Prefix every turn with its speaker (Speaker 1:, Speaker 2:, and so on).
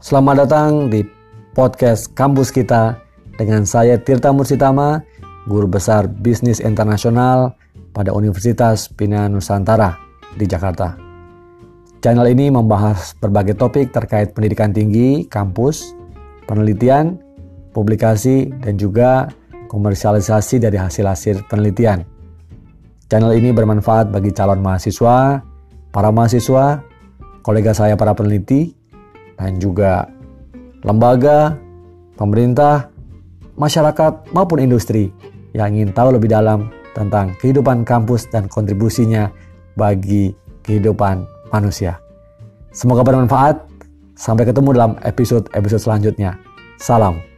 Speaker 1: Selamat datang di podcast kampus kita dengan saya Tirta Mursitama, guru besar bisnis internasional pada Universitas Bina Nusantara di Jakarta. Channel ini membahas berbagai topik terkait pendidikan tinggi, kampus, penelitian, publikasi, dan juga komersialisasi dari hasil-hasil penelitian. Channel ini bermanfaat bagi calon mahasiswa, para mahasiswa, kolega saya para peneliti, dan juga lembaga, pemerintah, masyarakat maupun industri yang ingin tahu lebih dalam tentang kehidupan kampus dan kontribusinya bagi kehidupan manusia. Semoga bermanfaat. Sampai ketemu dalam episode-episode selanjutnya. Salam.